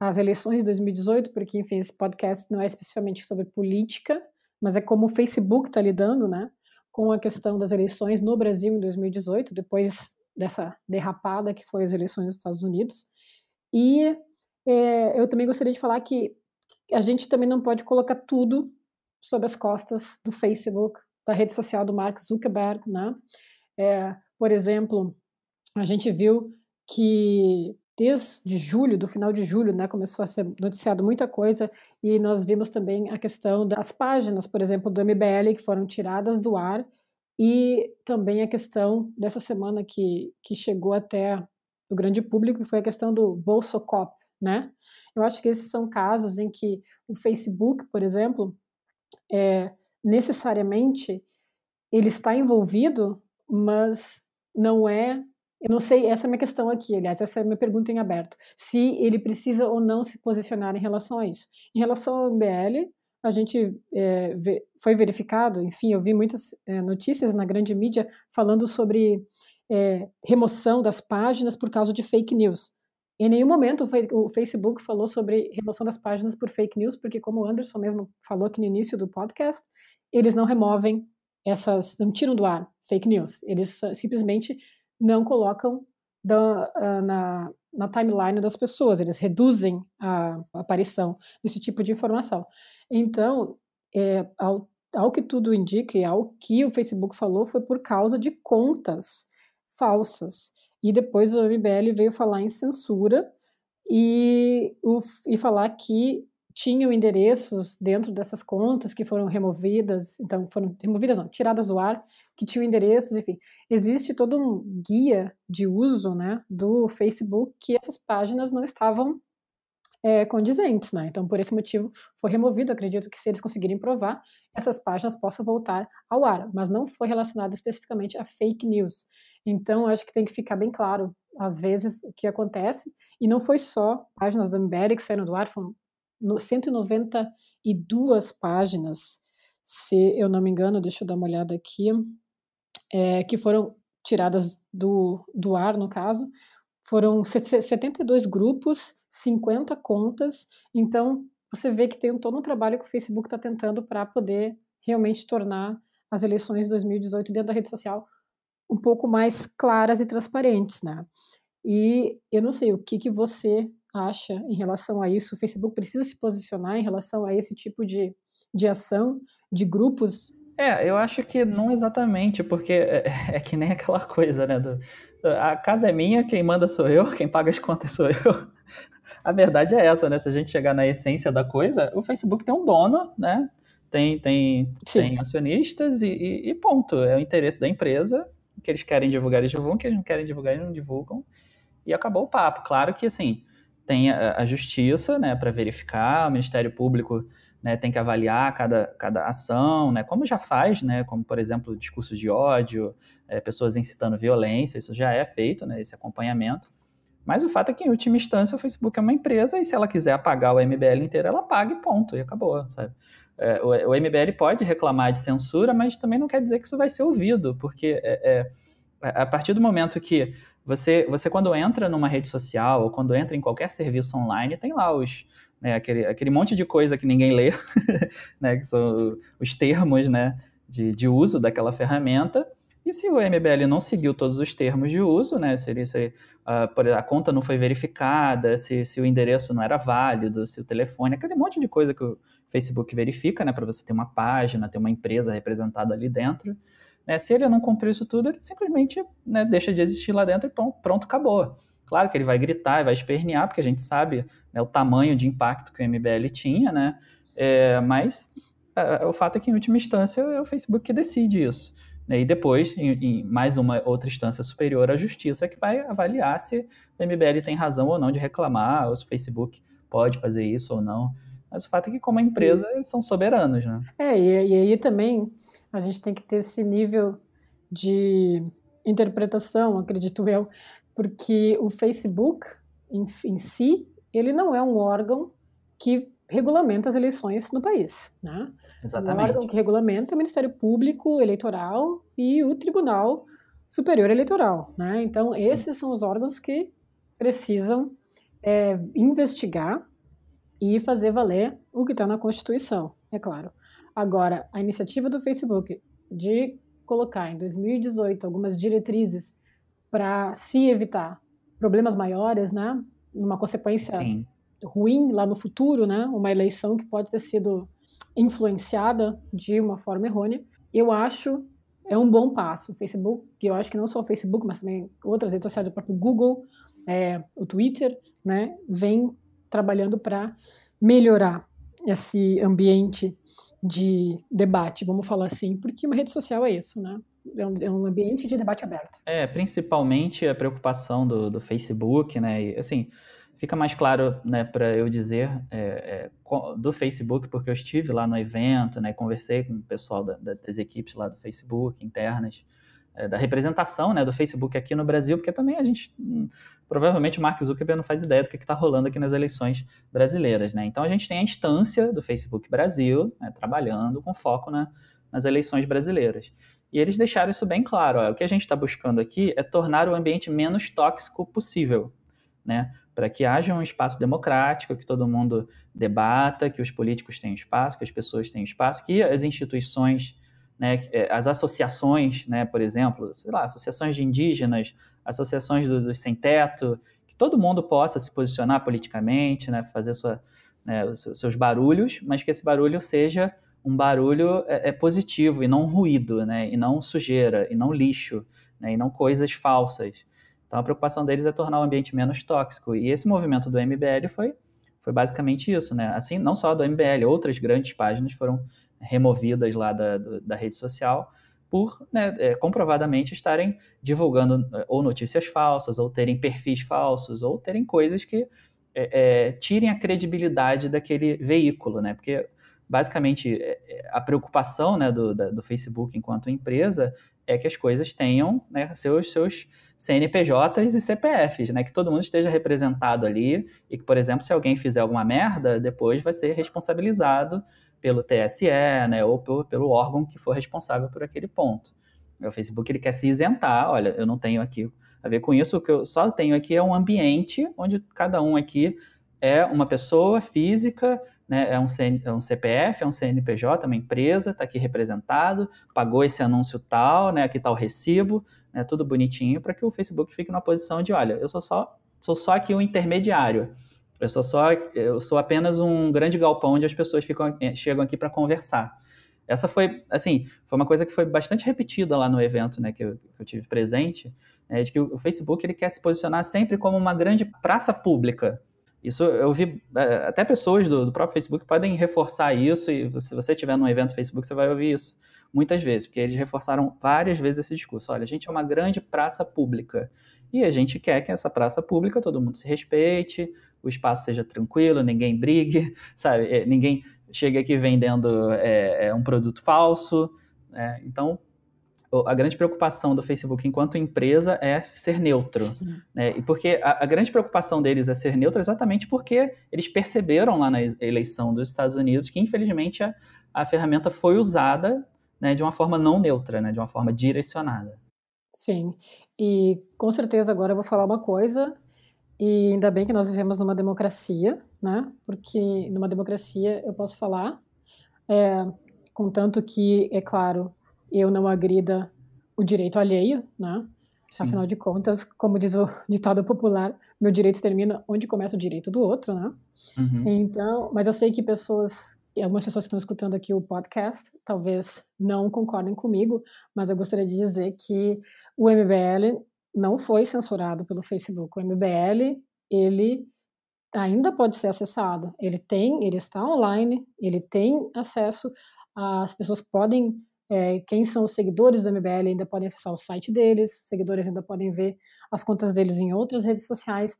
C: as eleições de 2018, porque, enfim, esse podcast não é especificamente sobre política, mas é como o Facebook está lidando, né? Com a questão das eleições no Brasil em 2018, depois dessa derrapada que foi as eleições dos Estados Unidos. E é, eu também gostaria de falar que a gente também não pode colocar tudo sobre as costas do Facebook, da rede social do Mark Zuckerberg, né? É, por exemplo, a gente viu que desde julho, do final de julho, né, começou a ser noticiado muita coisa e nós vimos também a questão das páginas, por exemplo, do MBL que foram tiradas do ar e também a questão dessa semana que, que chegou até o grande público, que foi a questão do Bolsocop, né? Eu acho que esses são casos em que o Facebook, por exemplo, é, necessariamente ele está envolvido, mas não é eu não sei, essa é a minha questão aqui, aliás, essa é a minha pergunta em aberto. Se ele precisa ou não se posicionar em relação a isso. Em relação ao MBL, a gente é, foi verificado, enfim, eu vi muitas é, notícias na grande mídia falando sobre é, remoção das páginas por causa de fake news. Em nenhum momento o Facebook falou sobre remoção das páginas por fake news, porque como o Anderson mesmo falou aqui no início do podcast, eles não removem essas, não tiram do ar fake news. Eles simplesmente não colocam da, uh, na, na timeline das pessoas, eles reduzem a, a aparição desse tipo de informação. Então, é, ao, ao que tudo indica e ao que o Facebook falou, foi por causa de contas falsas. E depois o MBL veio falar em censura e, o, e falar que tinham endereços dentro dessas contas que foram removidas, então foram removidas não, tiradas do ar, que tinham endereços, enfim. Existe todo um guia de uso, né, do Facebook que essas páginas não estavam é, condizentes, né? Então, por esse motivo, foi removido. Acredito que se eles conseguirem provar, essas páginas possam voltar ao ar, mas não foi relacionado especificamente a fake news. Então, acho que tem que ficar bem claro, às vezes, o que acontece. E não foi só páginas do MBL que saíram do ar, foram 192 páginas, se eu não me engano, deixa eu dar uma olhada aqui, é, que foram tiradas do, do ar, no caso. Foram 72 grupos, 50 contas. Então, você vê que tem todo um trabalho que o Facebook está tentando para poder realmente tornar as eleições de 2018 dentro da rede social um pouco mais claras e transparentes, né? E eu não sei o que, que você acha em relação a isso? O Facebook precisa se posicionar em relação a esse tipo de, de ação, de grupos?
B: É, eu acho que não exatamente, porque é, é que nem aquela coisa, né? Do, a casa é minha, quem manda sou eu, quem paga as contas sou eu. A verdade é essa, né? Se a gente chegar na essência da coisa, o Facebook tem um dono, né? Tem, tem, tem acionistas e, e, e ponto. É o interesse da empresa que eles querem divulgar, eles divulgam, que eles não querem divulgar, eles não divulgam. E acabou o papo. Claro que, assim, tem a, a justiça, né, para verificar, o Ministério Público né, tem que avaliar cada, cada ação, né, como já faz, né, como, por exemplo, discursos de ódio, é, pessoas incitando violência, isso já é feito, né, esse acompanhamento. Mas o fato é que, em última instância, o Facebook é uma empresa e se ela quiser apagar o MBL inteiro, ela paga e ponto, e acabou, sabe? É, o, o, MBL pode reclamar de censura, mas também não quer dizer que isso vai ser ouvido, porque é, é, a partir do momento que você, você, quando entra numa rede social ou quando entra em qualquer serviço online, tem lá os, né, aquele, aquele monte de coisa que ninguém lê, né, que são os termos né, de, de uso daquela ferramenta. E se o MBL não seguiu todos os termos de uso, né, se, ele, se uh, a conta não foi verificada, se, se o endereço não era válido, se o telefone, aquele monte de coisa que o Facebook verifica, né, para você ter uma página, ter uma empresa representada ali dentro, né? Se ele não cumpriu isso tudo, ele simplesmente né, deixa de existir lá dentro e pronto, pronto, acabou. Claro que ele vai gritar e vai espernear, porque a gente sabe né, o tamanho de impacto que o MBL tinha, né? É, mas é, o fato é que, em última instância, é o Facebook que decide isso. Né? E depois, em, em, mais uma outra instância superior, a justiça que vai avaliar se o MBL tem razão ou não de reclamar, ou se o Facebook pode fazer isso ou não. Mas o fato é que, como empresa, eles são soberanos, né?
C: É, e, e aí também a gente tem que ter esse nível de interpretação, acredito eu, porque o Facebook em, em si, ele não é um órgão que regulamenta as eleições no país, né?
B: Exatamente.
C: O órgão que regulamenta é o Ministério Público Eleitoral e o Tribunal Superior Eleitoral, né? Então, Sim. esses são os órgãos que precisam é, investigar e fazer valer o que está na Constituição, é claro. Agora, a iniciativa do Facebook de colocar em 2018 algumas diretrizes para se evitar problemas maiores, né, numa consequência Sim. ruim lá no futuro, né, uma eleição que pode ter sido influenciada de uma forma errônea, eu acho é um bom passo. O Facebook, eu acho que não só o Facebook, mas também outras redes sociais, o próprio Google, é, o Twitter, né, vem trabalhando para melhorar esse ambiente de debate, vamos falar assim, porque uma rede social é isso, né? É um, é um ambiente de debate aberto.
B: É, principalmente a preocupação do, do Facebook, né? E, assim, fica mais claro, né, para eu dizer é, é, do Facebook, porque eu estive lá no evento, né? Conversei com o pessoal da, das equipes lá do Facebook, internas. É, da representação né, do Facebook aqui no Brasil, porque também a gente hum, provavelmente o Mark Zuckerberg não faz ideia do que está rolando aqui nas eleições brasileiras. Né? Então a gente tem a instância do Facebook Brasil né, trabalhando com foco na, nas eleições brasileiras. E eles deixaram isso bem claro. Ó, o que a gente está buscando aqui é tornar o ambiente menos tóxico possível, né? Para que haja um espaço democrático, que todo mundo debata, que os políticos tenham espaço, que as pessoas tenham espaço, que as instituições né, é, as associações, né, por exemplo, sei lá, associações de indígenas, associações dos do sem-teto, que todo mundo possa se posicionar politicamente, né, fazer sua, né, os seus barulhos, mas que esse barulho seja um barulho é, é positivo e não ruído, né, e não sujeira, e não lixo, né, e não coisas falsas. Então a preocupação deles é tornar o ambiente menos tóxico. E esse movimento do MBL foi, foi basicamente isso, né? Assim, não só do MBL, outras grandes páginas foram removidas lá da, da rede social por né, é, comprovadamente estarem divulgando é, ou notícias falsas, ou terem perfis falsos, ou terem coisas que é, é, tirem a credibilidade daquele veículo, né? Porque basicamente é, a preocupação né, do, da, do Facebook enquanto empresa é que as coisas tenham né, seus, seus CNPJs e CPFs, né? Que todo mundo esteja representado ali e que, por exemplo, se alguém fizer alguma merda, depois vai ser responsabilizado pelo TSE, né, ou por, pelo órgão que for responsável por aquele ponto. O Facebook ele quer se isentar, olha, eu não tenho aqui a ver com isso, o que eu só tenho aqui é um ambiente onde cada um aqui é uma pessoa física, né, é, um CN, é um CPF, é um CNPJ, é uma empresa, está aqui representado, pagou esse anúncio tal, né, aqui está o recibo, né, tudo bonitinho, para que o Facebook fique numa posição de, olha, eu sou só, sou só aqui um intermediário. Eu sou só, eu sou apenas um grande galpão onde as pessoas ficam, eh, chegam aqui para conversar. Essa foi, assim, foi uma coisa que foi bastante repetida lá no evento, né, que eu, que eu tive presente, né, de que o, Facebook ele quer se posicionar sempre como uma grande praça pública. Isso eu vi, eh, até pessoas do, do próprio Facebook podem reforçar isso, e se você estiver num evento Facebook, você vai ouvir isso muitas vezes, porque eles reforçaram várias vezes esse discurso. Olha, a gente é uma grande praça pública. E a gente quer que essa praça pública todo mundo se respeite, o espaço seja tranquilo, ninguém brigue, sabe? É, ninguém chegue aqui vendendo é, é, um produto falso. Né? Então, a grande preocupação do Facebook enquanto empresa é ser neutro. Né? E porque a, a, grande preocupação deles é ser neutro exatamente porque eles perceberam lá na eleição dos Estados Unidos que, infelizmente, a, a ferramenta foi usada né, de uma forma não neutra, né, de uma forma direcionada.
C: Sim, e com certeza agora eu vou falar uma coisa, e ainda bem que nós vivemos numa democracia, né? Porque numa democracia eu posso falar, é, contanto que, é claro, eu não agrida o direito alheio, né? Sim. Afinal de contas, como diz o ditado popular, meu direito termina onde começa o direito do outro, né? Uhum. Então, mas eu sei que pessoas algumas pessoas que estão escutando aqui o podcast talvez não concordem comigo, mas eu gostaria de dizer que o MBL não foi censurado pelo Facebook. O MBL, ele ainda pode ser acessado. Ele tem, ele está online, ele tem acesso, as pessoas podem, é, quem são os seguidores do MBL ainda podem acessar o site deles, os seguidores ainda podem ver as contas deles em outras redes sociais.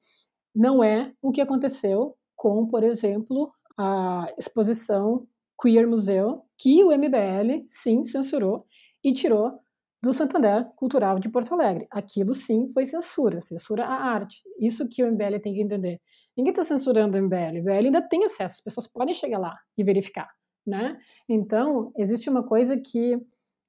C: Não é o que aconteceu com, por exemplo, a exposição Queer Museu, que o MBL sim censurou e tirou do Santander Cultural de Porto Alegre. Aquilo sim foi censura, censura à arte. Isso que o MBL tem que entender. Ninguém está censurando o MBL, o MBL ainda tem acesso, as pessoas podem chegar lá e verificar, né? Então, existe uma coisa que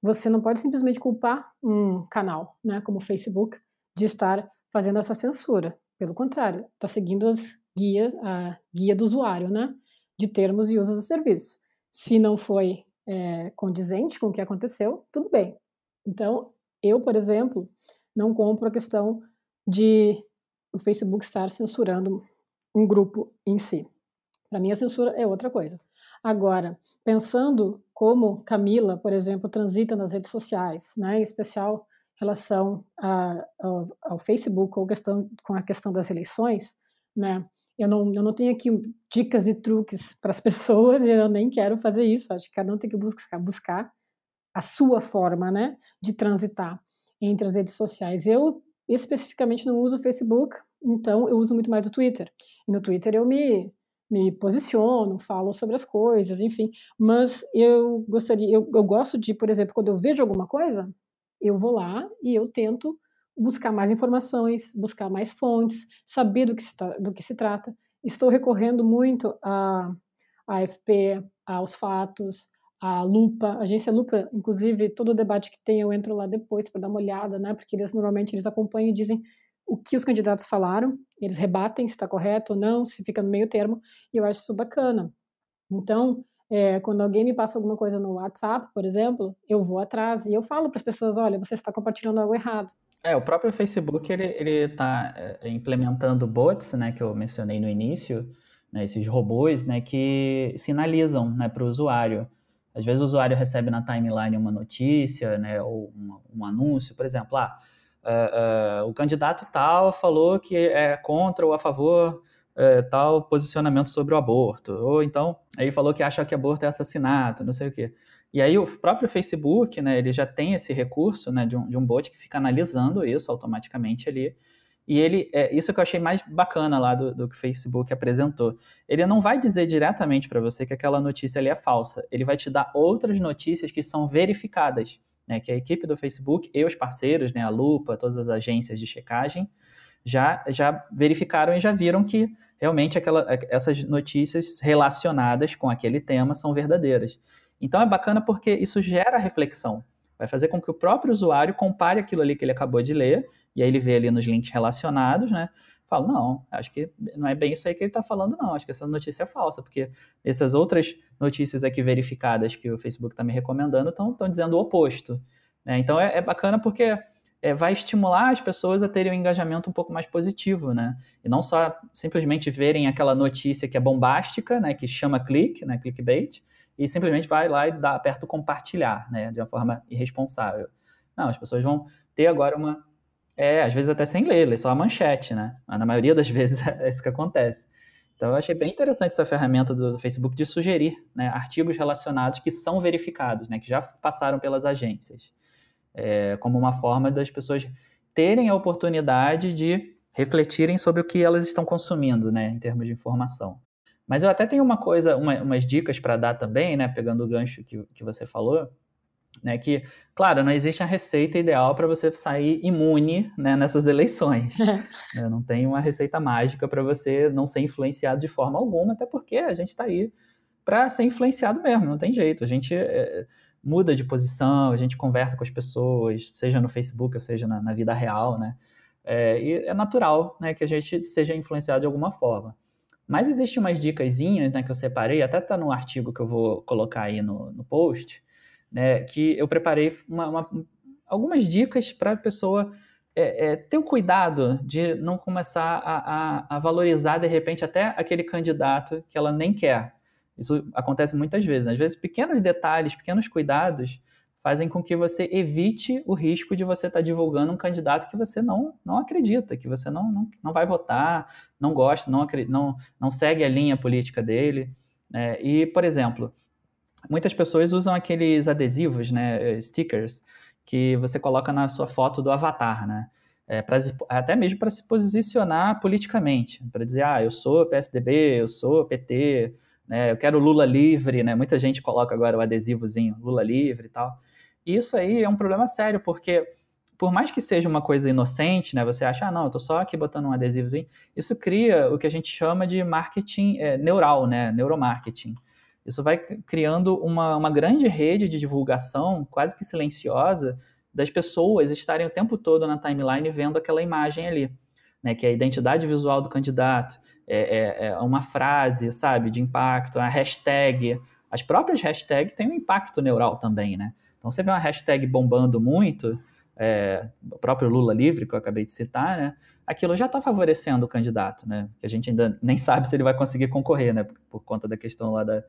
C: você não pode simplesmente culpar um canal, né, como o Facebook, de estar fazendo essa censura. Pelo contrário, está seguindo as guias, a guia do usuário, né? de termos e usos do serviço. Se não foi é, condizente com o que aconteceu, tudo bem. Então, eu, por exemplo, não compro a questão de o Facebook estar censurando um grupo em si. Para mim, a censura é outra coisa. Agora, pensando como Camila, por exemplo, transita nas redes sociais, né, em especial em relação a, ao, ao Facebook ou questão, com a questão das eleições, né, eu não, eu não tenho aqui dicas e truques para as pessoas e eu nem quero fazer isso. Acho que cada um tem que buscar, buscar a sua forma, né, de transitar entre as redes sociais. Eu especificamente não uso o Facebook, então eu uso muito mais o Twitter. E no Twitter eu me me posiciono, falo sobre as coisas, enfim. Mas eu gostaria, eu, eu gosto de, por exemplo, quando eu vejo alguma coisa, eu vou lá e eu tento buscar mais informações, buscar mais fontes, saber do que se, do que se trata. Estou recorrendo muito à AFP, aos fatos, à Lupa, agência Lupa, inclusive todo debate que tem eu entro lá depois para dar uma olhada, né? Porque eles normalmente eles acompanham e dizem o que os candidatos falaram, eles rebatem se está correto ou não, se fica no meio termo, e eu acho isso bacana. Então, é, quando alguém me passa alguma coisa no WhatsApp, por exemplo, eu vou atrás e eu falo para as pessoas, olha, você está compartilhando algo errado.
B: É, o próprio Facebook ele está é, implementando bots, né, que eu mencionei no início, né, esses robôs, né, que sinalizam, né, para o usuário. Às vezes o usuário recebe na timeline uma notícia, né, ou um, um anúncio, por exemplo, ah, uh, uh, o candidato tal falou que é contra ou a favor uh, tal posicionamento sobre o aborto, ou então ele falou que acha que aborto é assassinato, não sei o quê. E aí o próprio Facebook, né, ele já tem esse recurso, né, de um, de um bot que fica analisando isso automaticamente ali, e ele, é, isso que eu achei mais bacana lá do, do que o Facebook apresentou. Ele não vai dizer diretamente para você que aquela notícia ali é falsa. Ele vai te dar outras notícias que são verificadas né, que a equipe do Facebook e os parceiros, né, a Lupa, todas as agências de checagem, já, já verificaram e já viram que realmente aquela, essas notícias relacionadas com aquele tema são verdadeiras. Então é bacana porque isso gera reflexão. Vai fazer com que o próprio usuário compare aquilo ali que ele acabou de ler, e aí ele vê ali nos links relacionados, né? Falo, não, acho que não é bem isso aí que ele está falando, não. Acho que essa notícia é falsa, porque essas outras notícias aqui verificadas que o Facebook está me recomendando estão dizendo o oposto. Né? Então é, é, bacana porque é, vai estimular as pessoas a terem um engajamento um pouco mais positivo, né? E não só simplesmente verem aquela notícia que é bombástica, né? Que chama clique, né? Clickbait, e simplesmente vai lá e dá, aperta o compartilhar, né? De uma forma irresponsável. Não, as pessoas vão ter agora uma é, às vezes até sem ler, ler só a manchete, né? Mas na maioria das vezes é isso que acontece. Então eu achei bem interessante essa ferramenta do Facebook de sugerir né, artigos relacionados que são verificados, né, que já passaram pelas agências, é, como uma forma das pessoas terem a oportunidade de refletirem sobre o que elas estão consumindo, né, em termos de informação. Mas eu até tenho uma coisa, uma, umas dicas para dar também, né, pegando o gancho que, que você falou, né, que, claro, não existe a receita ideal para você sair imune né, nessas eleições. né, não tem uma receita mágica para você não ser influenciado de forma alguma, até porque a gente está aí para ser influenciado mesmo, não tem jeito. A gente é, muda de posição, a gente conversa com as pessoas, seja no Facebook ou seja na, na vida real, né? É, e é natural né, que a gente seja influenciado de alguma forma. Mas existem umas dicasinhas né, que eu separei, até está no artigo que eu vou colocar aí no, no post, né, que eu preparei uma, uma, algumas dicas para a pessoa é, é, ter o cuidado de não começar a, a, a, valorizar, de repente, até aquele candidato que ela nem quer. Isso acontece muitas vezes. Às vezes, pequenos detalhes, pequenos cuidados fazem com que você evite o risco de você estar tá divulgando um candidato que você não, não acredita, que você não, não, não vai votar, não gosta, não, não, não segue a linha política dele. Né? E, por exemplo, muitas pessoas usam aqueles adesivos, né, stickers, que você coloca na sua foto do avatar, né? É, pra, até mesmo para se posicionar politicamente, para dizer, ah, eu sou PSDB, eu sou PT, né, eu quero Lula livre, né? Muita gente coloca agora o adesivozinho Lula livre e tal. E isso aí é um problema sério, porque por mais que seja uma coisa inocente, né, você acha, ah, não, eu tô só aqui botando um adesivozinho, isso cria o que a gente chama de marketing é, neural, né, neuromarketing. Isso vai criando uma, uma grande rede de divulgação, quase que silenciosa, das pessoas estarem o tempo todo na timeline vendo aquela imagem ali, né? Que é a identidade visual do candidato, é, é, é uma frase, sabe, de impacto, a hashtag. As próprias hashtags têm um impacto neural também, né? Então você vê uma hashtag bombando muito, é, o próprio Lula livre, que eu acabei de citar, né? Aquilo já está favorecendo o candidato, né? Que a gente ainda nem sabe se ele vai conseguir concorrer, né? Por, por conta da questão lá da,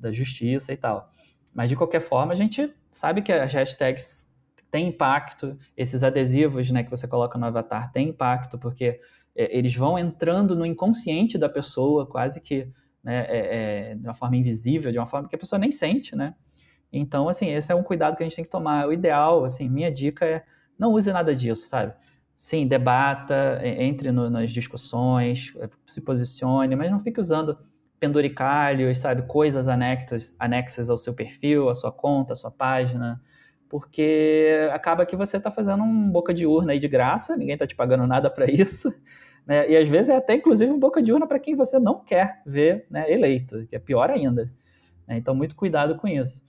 B: da justiça e tal. Mas de qualquer forma, a gente sabe que as hashtags têm impacto, esses adesivos né, que você coloca no avatar têm impacto, porque é, eles vão entrando no inconsciente da pessoa, quase que né, é, é, de uma forma invisível, de uma forma que a pessoa nem sente, né? Então, assim, esse é um cuidado que a gente tem que tomar. O ideal, assim, minha dica é não use nada disso, sabe? Sim, debata, entre no, nas discussões, se posicione, mas não fique usando penduricalhos, sabe, coisas anexas, anexas ao seu perfil, à sua conta, à sua página, porque acaba que você está fazendo um boca de urna aí de graça, ninguém está te pagando nada para isso, né? E às vezes é até inclusive um boca de urna para quem você não quer ver né, eleito, que é pior ainda. Né? Então, muito cuidado com isso.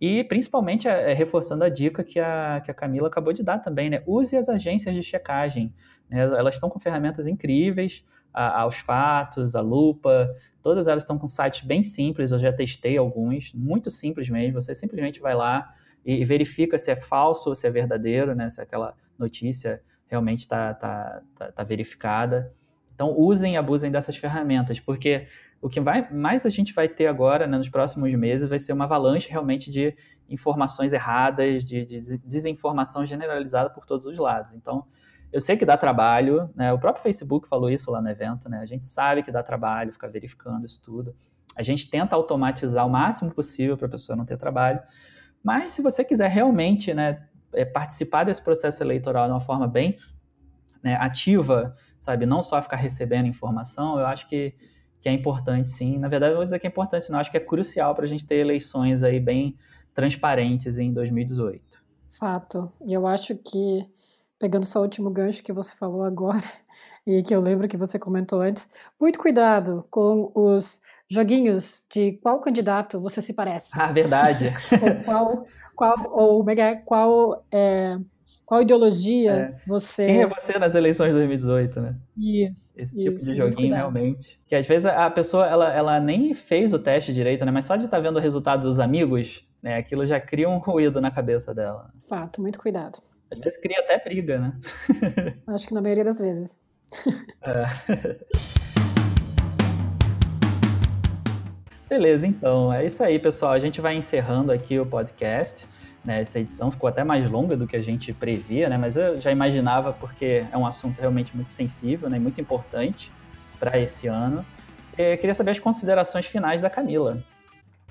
B: E principalmente é, é, reforçando a dica que a, que a Camila acabou de dar também, né? Use as agências de checagem. Né? Elas estão com ferramentas incríveis, aos fatos, a lupa, todas elas estão com sites bem simples, eu já testei alguns, muito simples mesmo. Você simplesmente vai lá e, e verifica se é falso ou se é verdadeiro, né? Se aquela notícia realmente está tá, tá, tá verificada. Então, usem e abusem dessas ferramentas, porque o que vai, mais a gente vai ter agora, né, nos próximos meses, vai ser uma avalanche realmente de informações erradas, de, de desinformação generalizada por todos os lados. Então, eu sei que dá trabalho, né? O próprio Facebook falou isso lá no evento, né? A gente sabe que dá trabalho ficar verificando isso tudo. A gente tenta automatizar o máximo possível para a pessoa não ter trabalho. Mas se você quiser realmente, né, é, participar desse processo eleitoral de uma forma bem né, ativa, sabe, não só ficar recebendo informação, eu acho que que é importante, sim. Na verdade, eu vou dizer que é importante, não. Acho que é crucial para a gente ter eleições aí bem transparentes em 2018.
C: Fato. E eu acho que, pegando só o último gancho que você falou agora, e que eu lembro que você comentou antes, muito cuidado com os joguinhos de qual candidato você se parece.
B: Ah, verdade.
C: ou qual, qual, ou é qual é, qual ideologia é. você.
B: Quem é você nas eleições de 2018, né?
C: Isso.
B: Esse tipo isso, de joguinho, realmente. Que às vezes a pessoa ela, ela nem fez o teste direito, né? Mas só de estar tá vendo o resultado dos amigos, né? Aquilo já cria um ruído na cabeça dela.
C: Fato, muito cuidado.
B: Às vezes cria até briga, né?
C: Acho que na maioria das vezes. É.
B: Beleza, então. É isso aí, pessoal. A gente vai encerrando aqui o podcast. Né, essa edição ficou até mais longa do que a gente previa, né, mas eu já imaginava porque é um assunto realmente muito sensível né, e muito importante para esse ano. Eu queria saber as considerações finais da Camila.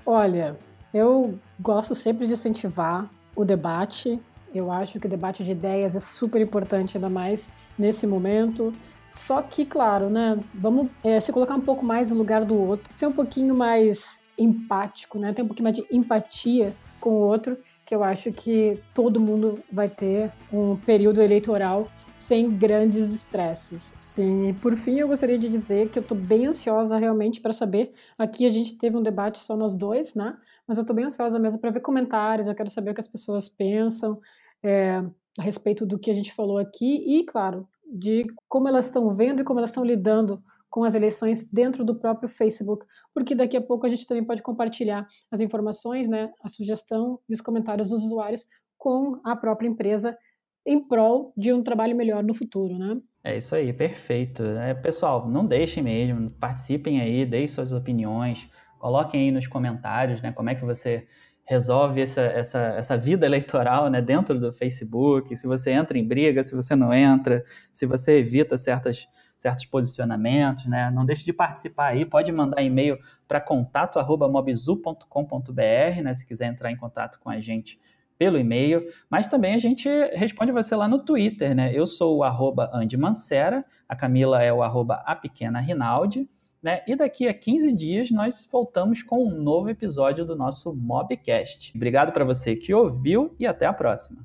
C: Olha, eu gosto sempre de incentivar o debate. Eu acho que o debate de ideias é super importante, ainda mais nesse momento. Só que, claro, né, vamos é, se colocar um pouco mais no lugar do outro, ser um pouquinho mais empático, né, ter um pouquinho mais de empatia com o outro que eu acho que todo mundo vai ter um período eleitoral sem grandes estresses. Sim, e por fim eu gostaria de dizer que eu estou bem ansiosa realmente para saber. Aqui a gente teve um debate só nós dois, né? Mas eu estou bem ansiosa mesmo para ver comentários. Eu quero saber o que as pessoas pensam é, a respeito do que a gente falou aqui e, claro, de como elas estão vendo e como elas estão lidando com as eleições dentro do próprio Facebook, porque daqui a pouco a gente também pode compartilhar as informações, né, a sugestão e os comentários dos usuários com a própria empresa em prol de um trabalho melhor no futuro, né?
B: É isso aí, perfeito. É, pessoal, não deixem mesmo, participem aí, deem suas opiniões, coloquem aí nos comentários, né, como é que você resolve essa, essa, essa vida eleitoral né, dentro do Facebook, se você entra em briga, se você não entra, se você evita certas certos posicionamentos, né? Não deixe de participar aí, pode mandar e-mail para contato@mobzu.com.br, né, se quiser entrar em contato com a gente pelo e-mail, mas também a gente responde você lá no Twitter, né? Eu sou o arroba Andy Mancera, a Camila é o arroba a pequena Rinaldi, né? E daqui a 15 dias nós voltamos com um novo episódio do nosso Mobcast. Obrigado para você que ouviu e até a próxima.